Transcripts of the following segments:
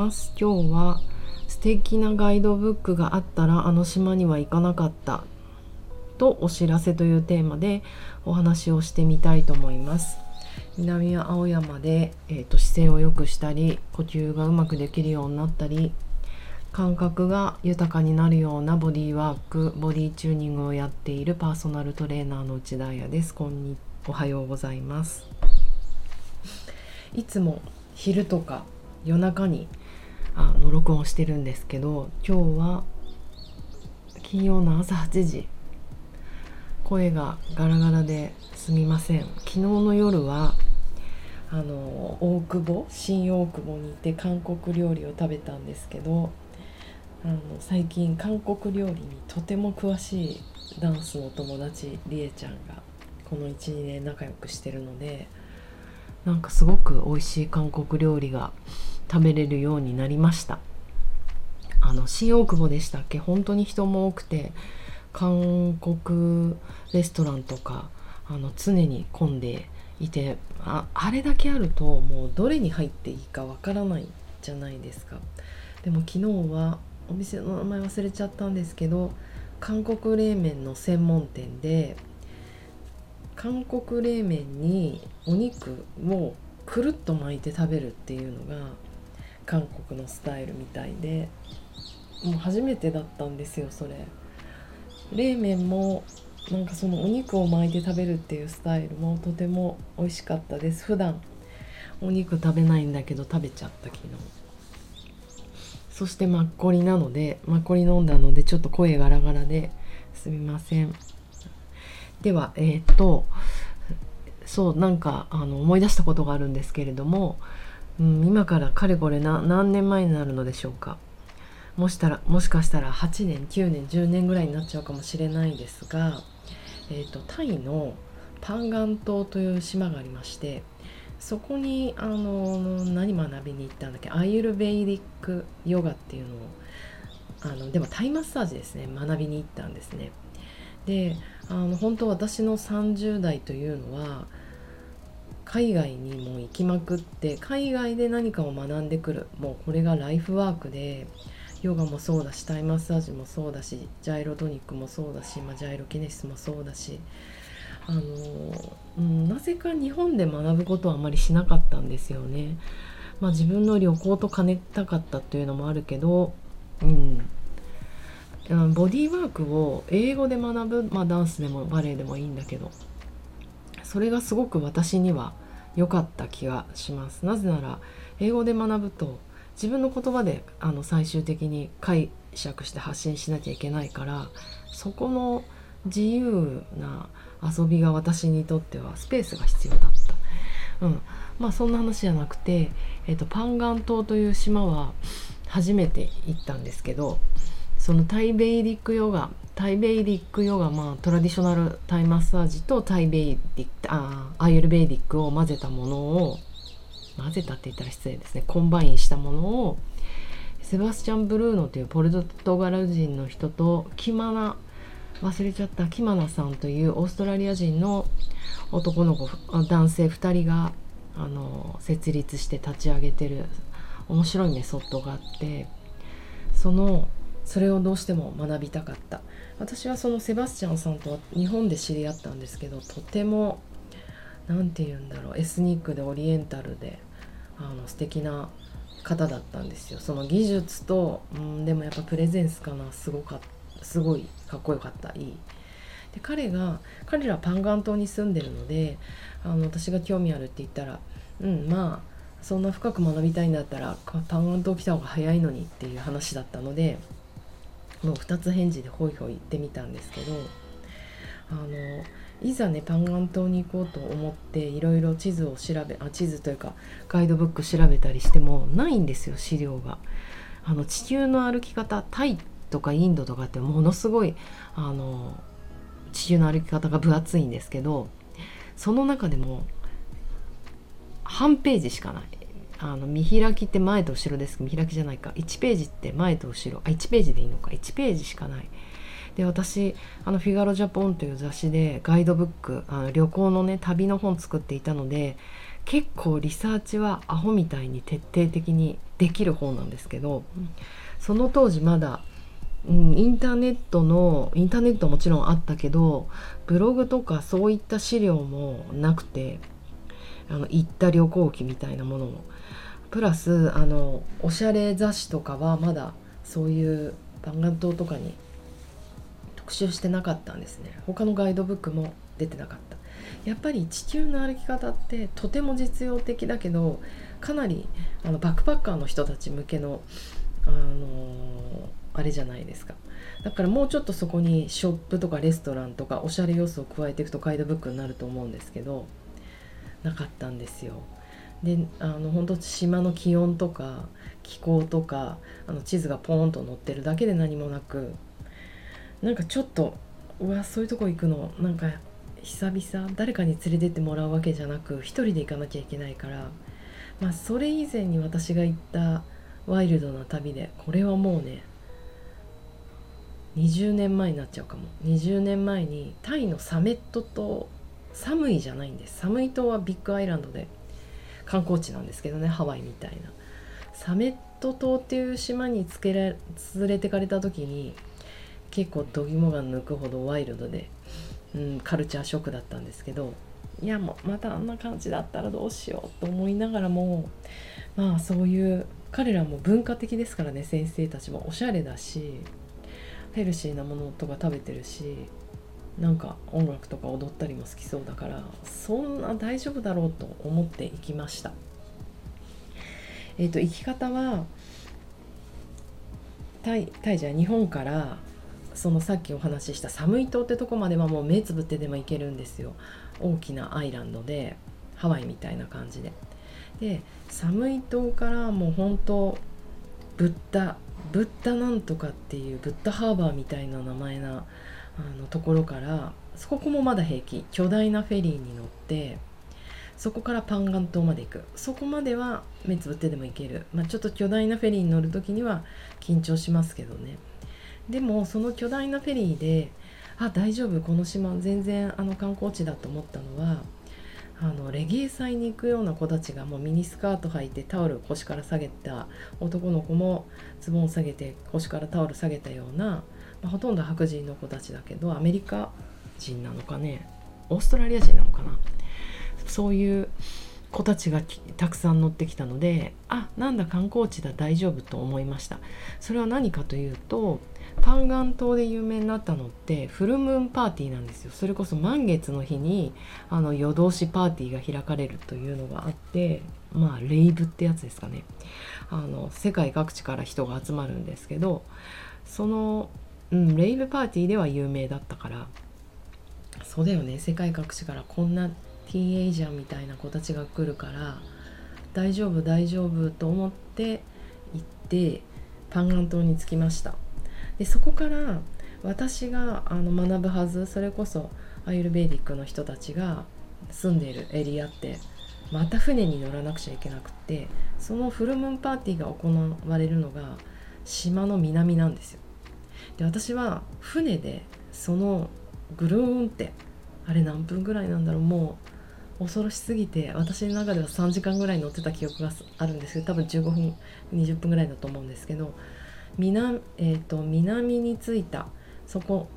ます。今日は素敵なガイドブックがあったらあの島には行かなかった。とお知らせというテーマでお話をしてみたいと思います。南青山で、えーと、姿勢を良くしたり呼吸がうまくできるようになったり感覚が豊かになるようなボディワークボディチューニングをやっているパーソナルトレーナーの内田彩です。こんにおはようございます。いつも昼とか夜中にあの録音してるんですけど今日は金曜の朝8時。声がガラガラですみません。昨日の夜はあの大久保新大久保に行って韓国料理を食べたんですけどあの最近韓国料理にとても詳しいダンスの友達りえちゃんがこの12年仲良くしてるのでなんかすごく美味しい韓国料理が食べれるようになりました。あの新大久保でしたっけ？本当に人も多くて韓国レストランとかあの常に混んでいてああれだけあるともうどれに入っていいかわからないじゃないですか。でも昨日はお店の名前忘れちゃったんですけど韓国冷麺の専門店で韓国冷麺にお肉をくるっと巻いて食べるっていうのが韓国のスタイルみたいでもう初めてだったんですよそれ。冷麺もなんかそのお肉を巻いて食べるっていうスタイルもとても美味しかったです。普段お肉食べないんだけど食べちゃった昨日。そしてマッコリなのでマッコリ飲んだのでちょっと声ガラガラですみません。ではえー、っとそうなんかあの思い出したことがあるんですけれども、うん、今からかれこれ何年前になるのでしょうかもしたらもしかしたら8年9年10年ぐらいになっちゃうかもしれないですが、えーと、タイのパンガン島という島がありましてそこにあの何学びに行ったんだっけアイルベイリックヨガっていうのをあのでもタイマッサージですね学びに行ったんですね。であの本当私の30代というのは海外にも行きまくって海外で何かを学んでくるもうこれがライフワークでヨガもそうだしタイマッサージもそうだしジャイロトニックもそうだし、まあ、ジャイロキネシスもそうだしあの、うん、なぜか日本で学ぶことはあまりしなかったんですよね。まあ、自分の旅行と兼ねたかったというのもあるけど、うん、ボディーワークを英語で学ぶ、まあ、ダンスでもバレエでもいいんだけどそれがすごく私には良かった気がします。なぜなら英語で学ぶと自分の言葉であの最終的に解釈して発信しなきゃいけないからそこの自由な遊びが私にとってはスペースが必要だった。うん、まあそんな話じゃなくて、えーと、パンガン島という島は初めて行ったんですけどその Thai Vedic ヨガ Thai Vedic ヨガまあ traditional Thai massage と Thai Vedic あ Ayurvedic を混ぜたものを混ぜたって言ったら失礼ですね。 combine したものをセバスチャン・ブルーノというポルトガル人の人とキマナ忘れちゃったキマナさんというオーストラリア人の男の子男性2人があの設立して立ち上げてる面白いメソッドがあってそのそれをどうしても学びたかった。私はそのセバスチャンさんと日本で知り合ったんですけどとても何て言うんだろうエスニックでオリエンタルであの素敵な方だったんですよ。その技術と、うん、でもやっぱプレゼンスかな。すごかすごいかっこよかったいい。で彼が彼らはパンガン島に住んでるのであの私が興味あるって言ったらうんまあそんな深く学びたいんだったらパンガン島来た方が早いのにっていう話だったのでもう2つ返事でホイホイ言ってみたんですけどあのいざねパンガン島に行こうと思っていろいろ地図を調べあ地図というかガイドブック調べたりしてもないんですよ資料が。あの地球の歩き方タイとかインドとかってものすごいあの地球の歩き方が分厚いんですけどその中でも半ページしかないあの見開きって前と後ろです見開きじゃないか。1ページって前と後ろ。あ1ページでいいのか。1ページしかない。で私あのフィガロジャポンという雑誌でガイドブックあの旅行のね旅の本作っていたので結構リサーチはアホみたいに徹底的にできる方なんですけどその当時まだ、うん、インターネットのインターネットもちろんあったけどブログとかそういった資料もなくてあの行った旅行記みたいなものも。プラスあのおしゃれ雑誌とかはまだそういう番眼島とかに特集してなかったんですね。他のガイドブックも出てなかった。やっぱり地球の歩き方ってとても実用的だけどかなりあのバックパッカーの人たち向けの、あの、あれじゃないですか。だからもうちょっとそこにショップとかレストランとかおしゃれ要素を加えていくとガイドブックになると思うんですけどなかったんですよ。であの本当島の気温とか気候とかあの地図がポーンと載ってるだけで何もなくなんかちょっとうわそういうとこ行くのなんか久々誰かに連れてってもらうわけじゃなく一人で行かなきゃいけないからまあそれ以前に私が行ったワイルドな旅でこれはもうね20年前になっちゃうかも20年前にタイのサメット島寒いじゃないんです。寒い島はビッグアイランドで観光地なんですけどねハワイみたいな。サメット島っていう島につけら連れてかれた時に結構度肝が抜くほどワイルドで、うん、カルチャーショックだったんですけどいやもうまたあんな感じだったらどうしようと思いながらもまあそういう彼らも文化的ですからね先生たちもおしゃれだしヘルシーなものとか食べてるしなんか音楽とか踊ったりも好きそうだからそんな大丈夫だろうと思って行きました。えっ、ー、と行き方はタイタイじゃ日本からそのさっきお話しした寒い島ってとこまではもう目つぶってでも行けるんですよ。大きなアイランドでハワイみたいな感じで。で寒い島からもう本当ブッダブッダなんとかっていうブッダハーバーみたいな名前なあのところからそこもまだ平気。巨大なフェリーに乗ってそこからパンガン島まで行く。そこまでは目つぶってでも行ける、まあ、ちょっと巨大なフェリーに乗る時には緊張しますけどね。でもその巨大なフェリーであ大丈夫。この島全然あの観光地だと思ったのはあのレゲエ祭に行くような子たちがもうミニスカート履いてタオル腰から下げた男の子もズボン下げて腰からタオル下げたような、まあ、ほとんど白人の子たちだけどアメリカ人なのかねオーストラリア人なのかなそういう子たちがたくさん乗ってきたのであなんだ観光地だ大丈夫と思いました。それは何かというとパンガン島で有名になったのってフルムーンパーティーなんですよ。それこそ満月の日にあの夜通しパーティーが開かれるというのがあってまあレイブってやつですかね。あの世界各地から人が集まるんですけどその、うん、レイブパーティーでは有名だったから。そうだよね。世界各地からこんなティーンエイジャーみたいな子たちが来るから大丈夫大丈夫と思って行ってパンガン島に着きました。でそこから私があの学ぶはずそれこそアイルベーディックの人たちが住んでいるエリアってまた船に乗らなくちゃいけなくってそのフルムーンパーティーが行われるのが島の南なんですよ。で私は船でそのぐるーんってあれ何分ぐらいなんだろうもう恐ろしすぎて私の中では3時間ぐらい乗ってた記憶があるんですけど多分15分20分ぐらいだと思うんですけど南,、えーと、南に着いたそこ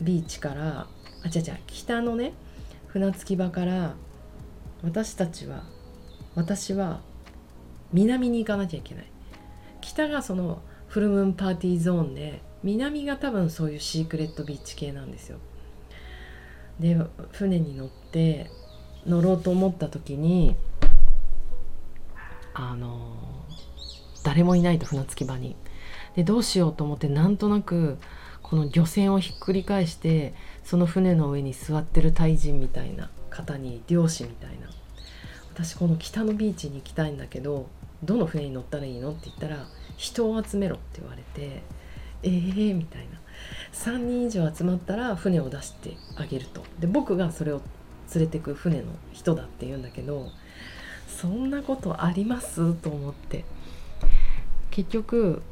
ビーチからあ違う違う北のね船着き場から私たちは私は南に行かなきゃいけない。北がそのフルムーンパーティーゾーンで南が多分そういうシークレットビーチ系なんですよ。で船に乗って乗ろうと思った時にあの誰もいないと船着き場に。でどうしようと思ってなんとなくこの漁船をひっくり返してその船の上に座ってるタイ人みたいな方に漁師みたいな。私この北のビーチに行きたいんだけどどの船に乗ったらいいの？って言ったら人を集めろって言われてえーみたいな。3人以上集まったら船を出してあげると。で僕がそれを連れてく船の人だって言うんだけどそんなことあります？と思って。結局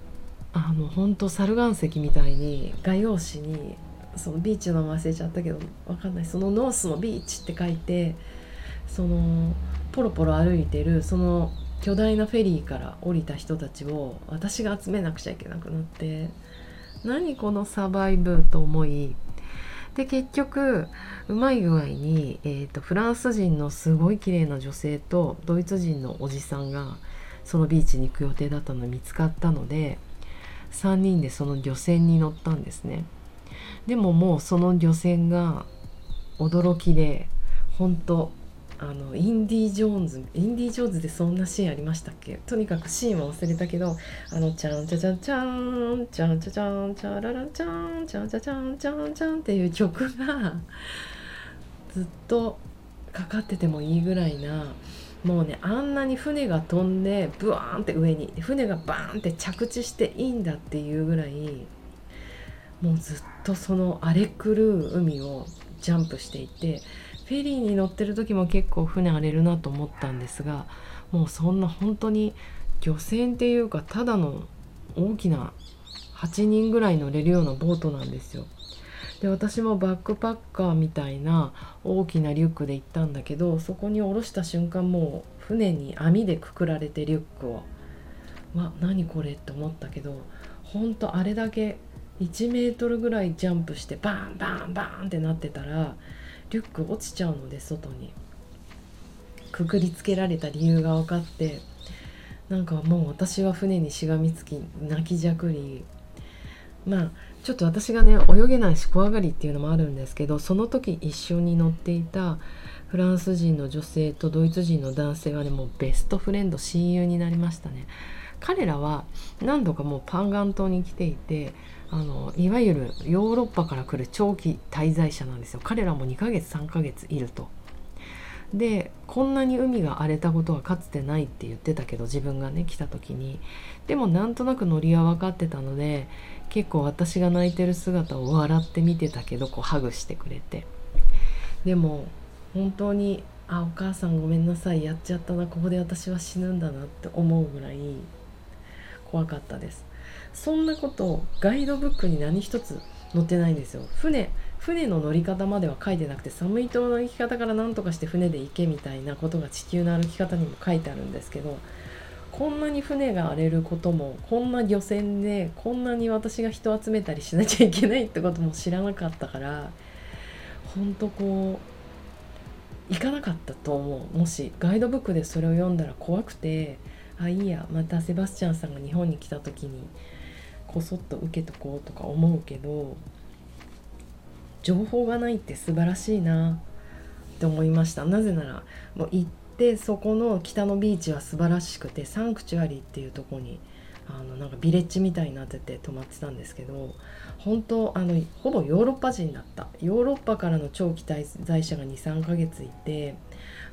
あの本当猿岩石みたいに画用紙にそのビーチの名前忘れちゃったけどわかんない。そのノースのビーチって書いてそのポロポロ歩いてるその巨大なフェリーから降りた人たちを私が集めなくちゃいけなくなって。何このサバイブと思い。で結局うまい具合に、えーと、フランス人のすごい綺麗な女性とドイツ人のおじさんがそのビーチに行く予定だったのが見つかったので3人でその漁船に乗ったんですね。でももうその漁船が驚きで本当あのインディ・ジョーンズインディ・ジョーンズでそんなシーンありましたっけ？とにかくシーンは忘れたけどあの「チャンチャチャチャンチャンチャチャンチャララチャンチャンチャチャンチャンチャン」っていう曲がずっとかかっててもいいぐらいなもうねあんなに船が飛んでブワーンって上に船がバーンって着地していいんだっていうぐらいもうずっとその荒れ狂う海をジャンプしていてフェリーに乗ってる時も結構船荒れるなと思ったんですがもうそんな本当に漁船っていうかただの大きな8人ぐらい乗れるようなボートなんですよ。で私もバックパッカーみたいな大きなリュックで行ったんだけどそこに下ろした瞬間もう船に網でくくられてリュックをわ何これって思ったけどほんとあれだけ1メートルぐらいジャンプしてバンバンバンってなってたらリュック落ちちゃうので外に。くくりつけられた理由が分かって。なんかもう私は船にしがみつき泣きじゃくり。まあちょっと私がね泳げないし怖がりっていうのもあるんですけどその時一緒に乗っていたフランス人の女性とドイツ人の男性はねもうベストフレンド親友になりましたね。彼らは何度かもうパンガン島に来ていてあのいわゆるヨーロッパから来る長期滞在者なんですよ。彼らも2ヶ月3ヶ月いると。でこんなに海が荒れたことはかつてないって言ってたけど自分がね来た時に。でもなんとなくノリは分かってたので結構私が泣いてる姿を笑って見てたけどこうハグしてくれて。でも本当にあお母さんごめんなさいやっちゃったなここで私は死ぬんだなって思うぐらい怖かったです。そんなことガイドブックに何一つ載ってないんですよ。船船の乗り方までは書いてなくて寒い島の行き方から何とかして船で行けみたいなことが地球の歩き方にも書いてあるんですけどこんなに船が荒れることもこんな漁船でこんなに私が人集めたりしなきゃいけないってことも知らなかったからほんとこう行かなかったと思う。もしガイドブックでそれを読んだら怖くてあいいやまたセバスチャンさんが日本に来た時にこそっと受けとこうとか思うけど情報がないって素晴らしいなって思いました。なぜならもう行ってそこの北のビーチは素晴らしくてサンクチュアリーっていうとこにあのなんかビレッジみたいになってて泊まってたんですけど本当あのほぼヨーロッパ人だった。ヨーロッパからの長期滞在者が23ヶ月いて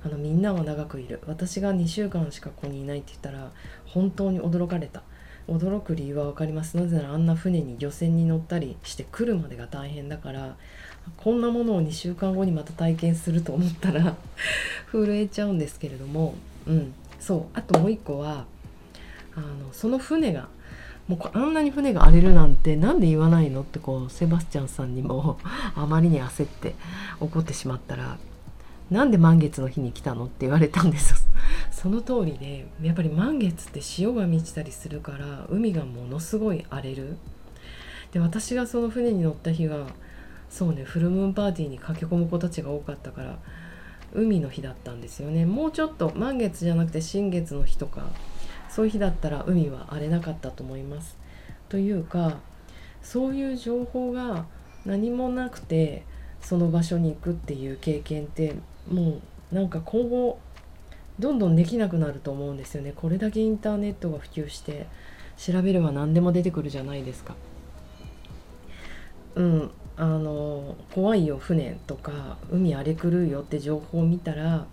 あのみんなは長くいる。私が2週間しかここにいないって言ったら本当に驚かれた。驚く理由は分かります。なぜならあんな船に漁船に乗ったりして来るまでが大変だからこんなものを2週間後にまた体験すると思ったら 震えちゃうんですけれども。うん。そう。あともう一個はあのその船がもうあんなに船が荒れるなんて何で言わないの？ってこうセバスチャンさんにもあまりに焦って怒ってしまったらなんで満月の日に来たのって言われたんです その通りでやっぱり満月って潮が満ちたりするから海がものすごい荒れる。で私がその船に乗った日がそうねフルムーンパーティーに駆け込む子たちが多かったから海の日だったんですよね。もうちょっと満月じゃなくて新月の日とかそういう日だったら海は荒れなかったと思います。というかそういう情報が何もなくてその場所に行くっていう経験ってもうなんか今後どんどんできなくなると思うんですよね。これだけインターネットが普及して調べれば何でも出てくるじゃないですか。うん。あの怖いよ船とか海荒れ狂うよって情報を見たら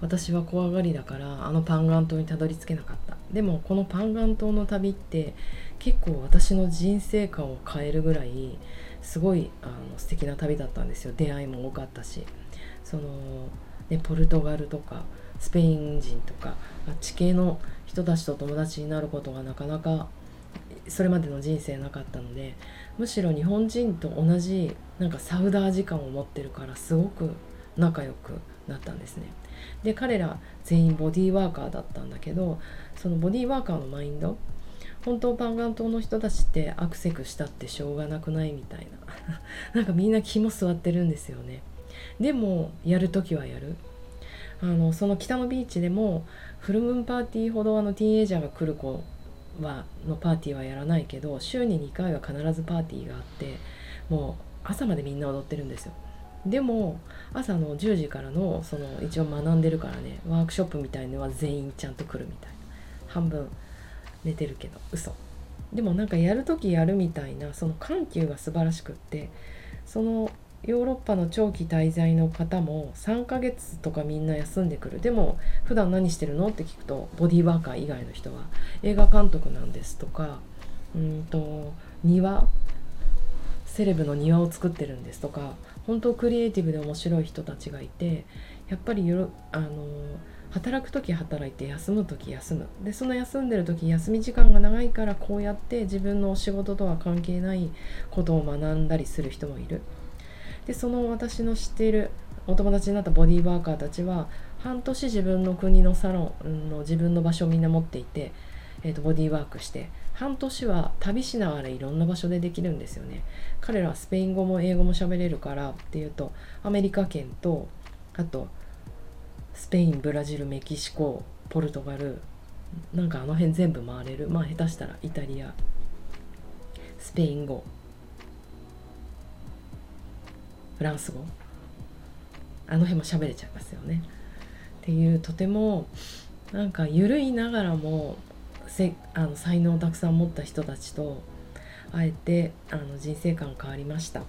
私は怖がりだからあのパンガン島にたどり着けなかった。でもこのパンガン島の旅って結構私の人生観を変えるぐらいすごいあの素敵な旅だったんですよ。出会いも多かったし。その、ね、ポルトガルとかスペイン人とか地形の人たちと友達になることがなかなかそれまでの人生なかったのでむしろ日本人と同じなんかサウダー時間を持ってるからすごく仲良くなったんですね。で彼ら全員ボディーワーカーだったんだけどそのボディーワーカーのマインド本当パンガン島の人たちってアクセクしたってしょうがなくないみたいな。なんかみんな肝座ってるんですよね。でもやる時はやる。あのその北のビーチでもフルムーンパーティーほどあのティーンエイジャーが来る子はのパーティーはやらないけど週に2回は必ずパーティーがあってもう朝までみんな踊ってるんですよ。でも朝の10時からのその一応学んでるからねワークショップみたいのは全員ちゃんと来るみたいな。半分寝てるけど嘘。でもなんかやる時やるみたいなその緩急が素晴らしくってそのヨーロッパの長期滞在の方も3ヶ月とかみんな休んでくる。でも普段何してるのって聞くとボディーワーカー以外の人は映画監督なんですとかうんと庭セレブの庭を作ってるんですとか本当クリエイティブで面白い人たちがいてやっぱりよあの働く時働いて休む時休む。でその休んでる時休み時間が長いからこうやって自分のお仕事とは関係ないことを学んだりする人もいる。でその私の知っているお友達になったボディーワーカーたちは半年自分の国のサロンの自分の場所をみんな持っていて、えーと、ボディーワークして半年は旅しながらいろんな場所でできるんですよね。彼らはスペイン語も英語も喋れるからっていうとアメリカ圏とあとスペインブラジルメキシコポルトガルなんかあの辺全部回れる。まあ下手したらイタリアスペイン語。フランス語。あの辺も喋れちゃいますよね。っていうとてもなんか緩いながらもせあの才能をたくさん持った人たちと会えてあの人生観変わりました。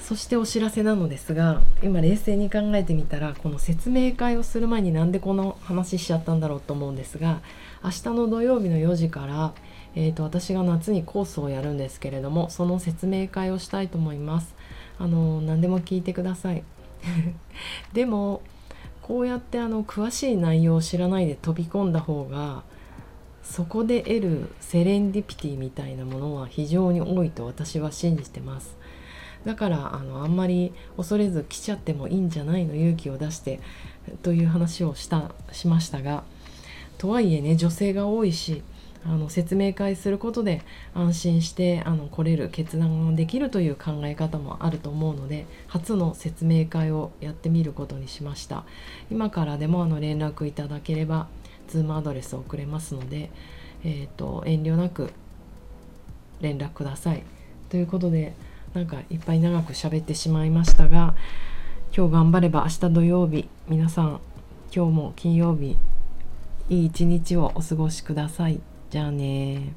そしてお知らせなのですが今冷静に考えてみたらこの説明会をする前になんでこの話しちゃったんだろうと思うんですが明日の土曜日の4時から、えーと、私が夏にコースをやるんですけれどもその説明会をしたいと思います。あの何でも聞いてください。でもこうやってあの詳しい内容を知らないで飛び込んだ方がそこで得るセレンディピティみたいなものは非常に多いと私は信じてます。だからあのあんまり恐れず来ちゃってもいいんじゃないの勇気を出してという話をしたしましたがとはいえね女性が多いしあの説明会することで安心してあの来れる決断ができるという考え方もあると思うので初の説明会をやってみることにしました今からでもあの連絡いただければ Zoom アドレスを送れますので、えーと遠慮なく連絡くださいということでなんかいっぱい長く喋ってしまいましたが今日頑張れば明日土曜日皆さん今日も金曜日いい一日をお過ごしください。じゃあね